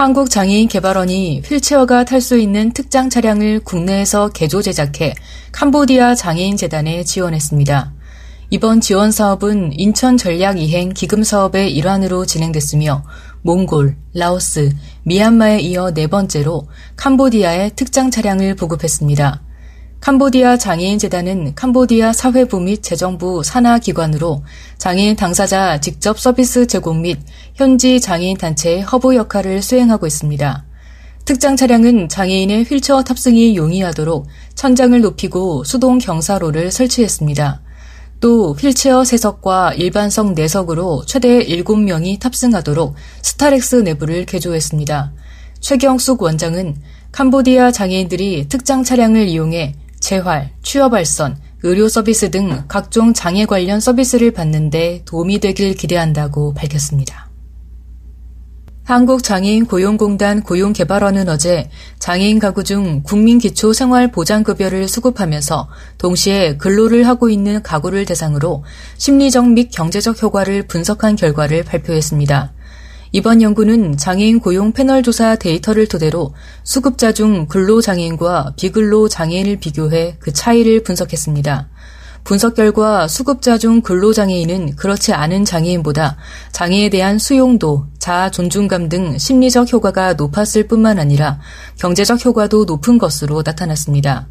한국장애인개발원이 휠체어가 탈 수 있는 특장 차량을 국내에서 개조 제작해 캄보디아 장애인재단에 지원했습니다. 이번 지원 사업은 인천 전략 이행 기금 사업의 일환으로 진행됐으며 몽골, 라오스, 미얀마에 이어 네 번째로 캄보디아에 특장 차량을 보급했습니다. 캄보디아 장애인재단은 캄보디아 사회부 및 재정부 산하 기관으로 장애인 당사자 직접 서비스 제공 및 현지 장애인 단체의 허브 역할을 수행하고 있습니다. 특장 차량은 장애인의 휠체어 탑승이 용이하도록 천장을 높이고 수동 경사로를 설치했습니다. 또 휠체어 세 석과 일반석 네 석으로 최대 7명이 탑승하도록 스타렉스 내부를 개조했습니다. 최경숙 원장은 캄보디아 장애인들이 특장 차량을 이용해 재활, 취업알선, 의료 서비스 등 각종 장애 관련 서비스를 받는데 도움이 되길 기대한다고 밝혔습니다. 한국장애인 고용공단 고용개발원은 어제 장애인 가구 중 국민기초생활보장급여를 수급하면서 동시에 근로를 하고 있는 가구를 대상으로 심리적 및 경제적 효과를 분석한 결과를 발표했습니다. 이번 연구는 장애인 고용 패널 조사 데이터를 토대로 수급자 중 근로장애인과 비근로 장애인을 비교해 그 차이를 분석했습니다. 분석 결과 수급자 중 근로장애인은 그렇지 않은 장애인보다 장애에 대한 수용도, 자아 존중감 등 심리적 효과가 높았을 뿐만 아니라 경제적 효과도 높은 것으로 나타났습니다.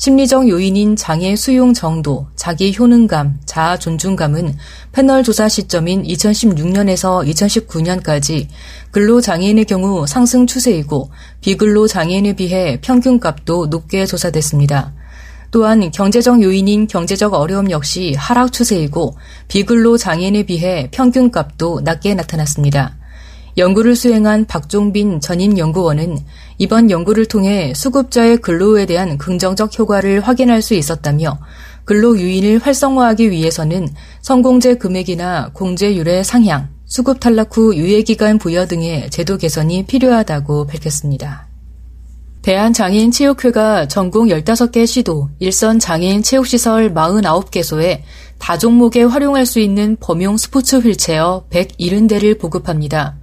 심리적 요인인 장애 수용 정도, 자기 효능감, 자아 존중감은 패널 조사 시점인 2016년에서 2019년까지 근로 장애인의 경우 상승 추세이고 비근로 장애인에 비해 평균값도 높게 조사됐습니다. 또한 경제적 요인인 경제적 어려움 역시 하락 추세이고 비근로 장애인에 비해 평균값도 낮게 나타났습니다. 연구를 수행한 박종빈 전임 연구원은 이번 연구를 통해 수급자의 근로에 대한 긍정적 효과를 확인할 수 있었다며 근로 유인을 활성화하기 위해서는 성공제 금액이나 공제율의 상향, 수급 탈락 후 유예기간 부여 등의 제도 개선이 필요하다고 밝혔습니다. 대한장애인 체육회가 전국 15개 시도, 일선 장애인 체육시설 49개소에 다종목에 활용할 수 있는 범용 스포츠 휠체어 170대를 보급합니다.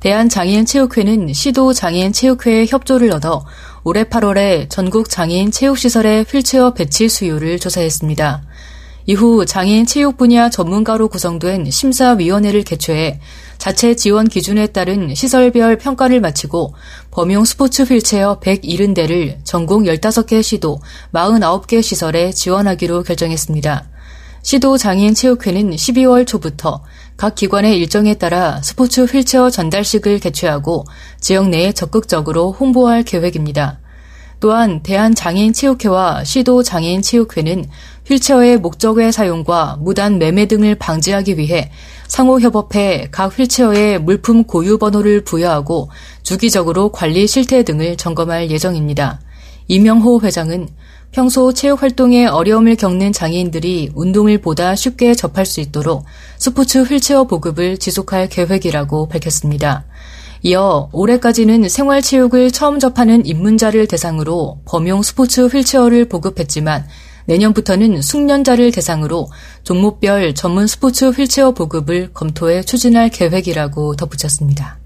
대한장애인체육회는 시도 장애인체육회의 협조를 얻어 올해 8월에 전국 장애인 체육시설의 휠체어 배치 수요를 조사했습니다. 이후 장애인 체육 분야 전문가로 구성된 심사위원회를 개최해 자체 지원 기준에 따른 시설별 평가를 마치고 범용 스포츠 휠체어 170대를 전국 15개 시도 49개 시설에 지원하기로 결정했습니다. 시도 장애인 체육회는 12월 초부터 각 기관의 일정에 따라 스포츠 휠체어 전달식을 개최하고 지역 내에 적극적으로 홍보할 계획입니다. 또한 대한장애인 체육회와 시도 장애인 체육회는 휠체어의 목적외 사용과 무단 매매 등을 방지하기 위해 상호협업해 각 휠체어에 물품 고유 번호를 부여하고 주기적으로 관리 실태 등을 점검할 예정입니다. 이명호 회장은 평소 체육 활동에 어려움을 겪는 장애인들이 운동을 보다 쉽게 접할 수 있도록 스포츠 휠체어 보급을 지속할 계획이라고 밝혔습니다. 이어 올해까지는 생활체육을 처음 접하는 입문자를 대상으로 범용 스포츠 휠체어를 보급했지만 내년부터는 숙련자를 대상으로 종목별 전문 스포츠 휠체어 보급을 검토해 추진할 계획이라고 덧붙였습니다.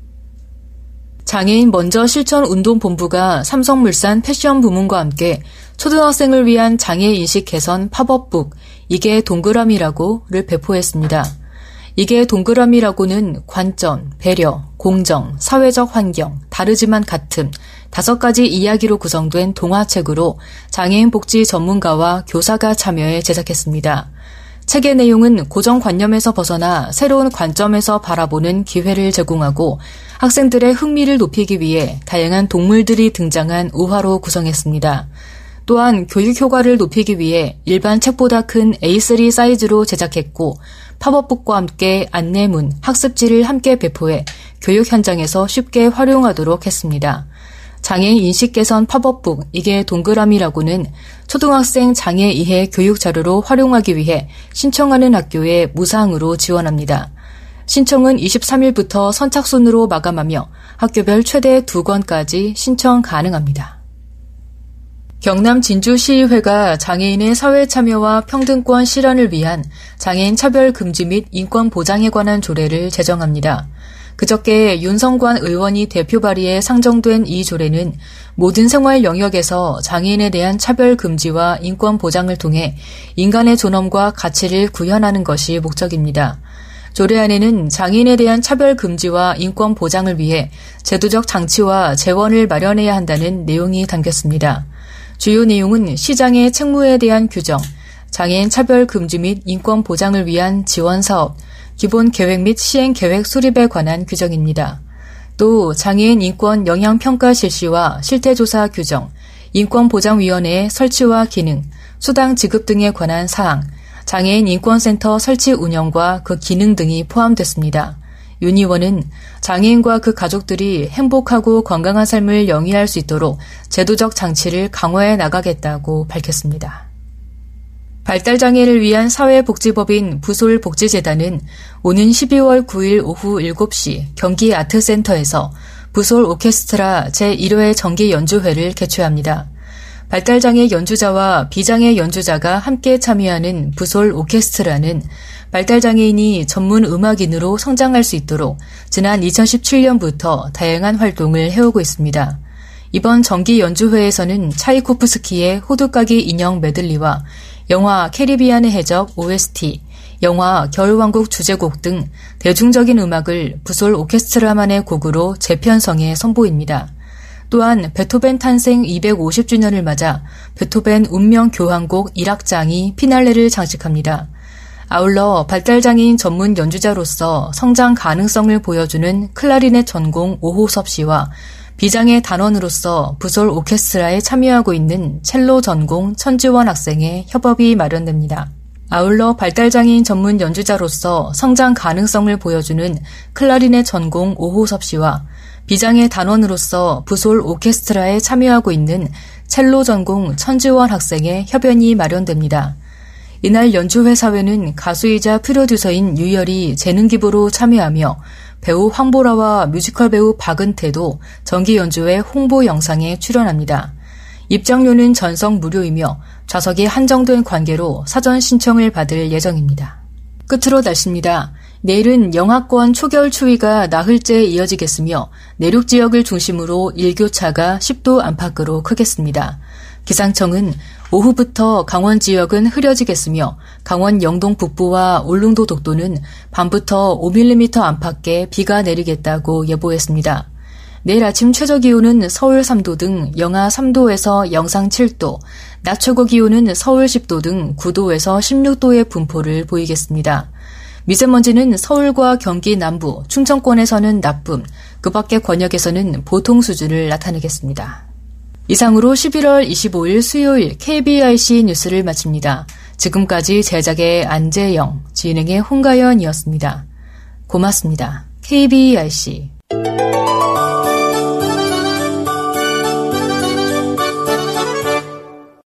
장애인 먼저 실천 운동 본부가 삼성물산 패션 부문과 함께 초등학생을 위한 장애 인식 개선 팝업북 이게 동그라미라고를 배포했습니다. 이게 동그라미라고는 관점, 배려, 공정, 사회적 환경, 다르지만 같음 다섯 가지 이야기로 구성된 동화책으로 장애인 복지 전문가와 교사가 참여해 제작했습니다. 책의 내용은 고정관념에서 벗어나 새로운 관점에서 바라보는 기회를 제공하고 학생들의 흥미를 높이기 위해 다양한 동물들이 등장한 우화로 구성했습니다. 또한 교육 효과를 높이기 위해 일반 책보다 큰 A3 사이즈로 제작했고 팝업북과 함께 안내문, 학습지를 함께 배포해 교육 현장에서 쉽게 활용하도록 했습니다. 장애인 인식 개선 팝업북 이게 동그라미라고는 초등학생 장애 이해 교육 자료로 활용하기 위해 신청하는 학교에 무상으로 지원합니다. 신청은 23일부터 선착순으로 마감하며 학교별 최대 두 건까지 신청 가능합니다. 경남 진주시의회가 장애인의 사회 참여와 평등권 실현을 위한 장애인 차별 금지 및 인권 보장에 관한 조례를 제정합니다. 그저께 윤성관 의원이 대표 발의에 상정된 이 조례는 모든 생활 영역에서 장애인에 대한 차별 금지와 인권 보장을 통해 인간의 존엄과 가치를 구현하는 것이 목적입니다. 조례안에는 장애인에 대한 차별 금지와 인권 보장을 위해 제도적 장치와 재원을 마련해야 한다는 내용이 담겼습니다. 주요 내용은 시장의 책무에 대한 규정, 장애인 차별 금지 및 인권 보장을 위한 지원 사업, 기본 계획 및 시행 계획 수립에 관한 규정입니다. 또 장애인 인권 영향 평가 실시와 실태 조사 규정, 인권 보장 위원회 설치와 기능, 수당 지급 등에 관한 사항, 장애인 인권센터 설치 운영과 그 기능 등이 포함됐습니다. 윤 의원은 장애인과 그 가족들이 행복하고 건강한 삶을 영위할 수 있도록 제도적 장치를 강화해 나가겠다고 밝혔습니다. 발달장애를 위한 사회복지법인 부솔복지재단은 오는 12월 9일 오후 7시 경기 아트센터에서 부솔 오케스트라 제1회 정기 연주회를 개최합니다. 발달장애 연주자와 비장애 연주자가 함께 참여하는 부솔 오케스트라는 발달장애인이 전문 음악인으로 성장할 수 있도록 지난 2017년부터 다양한 활동을 해오고 있습니다. 이번 정기 연주회에서는 차이코프스키의 호두까기 인형 메들리와 영화 캐리비안의 해적 OST, 영화 겨울왕국 주제곡 등 대중적인 음악을 부솔 오케스트라만의 곡으로 재편성해 선보입니다. 또한 베토벤 탄생 250주년을 맞아 베토벤 운명 교향곡 1악장이 피날레를 장식합니다. 아울러 발달장애인 전문 연주자로서 성장 가능성을 보여주는 클라리넷 전공 오호섭 씨와 비장애 단원으로서 부솔 오케스트라에 참여하고 있는 첼로 전공 천지원 학생의 협업이 마련됩니다. 아울러 발달장애인 전문 연주자로서 성장 가능성을 보여주는 클라리넷 전공 오호섭 씨와 비장애 단원으로서 부솔 오케스트라에 참여하고 있는 첼로 전공 천지원 학생의 협연이 마련됩니다. 이날 연주회 사회는 가수이자 프로듀서인 유열이 재능 기부로 참여하며 배우 황보라와 뮤지컬 배우 박은태도 정기 연주회 홍보 영상에 출연합니다. 입장료는 전성 무료이며 좌석이 한정된 관계로 사전 신청을 받을 예정입니다. 끝으로 날씨입니다. 내일은 영하권 초겨울 추위가 나흘째 이어지겠으며 내륙 지역을 중심으로 일교차가 10도 안팎으로 크겠습니다. 기상청은 오후부터 강원 지역은 흐려지겠으며 강원 영동 북부와 울릉도 독도는 밤부터 5mm 안팎의 비가 내리겠다고 예보했습니다. 내일 아침 최저 기온은 서울 3도 등 영하 3도에서 영상 7도, 낮 최고 기온은 서울 10도 등 9도에서 16도의 분포를 보이겠습니다. 미세먼지는 서울과 경기 남부, 충청권에서는 나쁨, 그 밖의 권역에서는 보통 수준을 나타내겠습니다. 이상으로 11월 25일 수요일 KBIC 뉴스를 마칩니다. 지금까지 제작의 안재영, 진행의 홍가연이었습니다. 고맙습니다. KBIC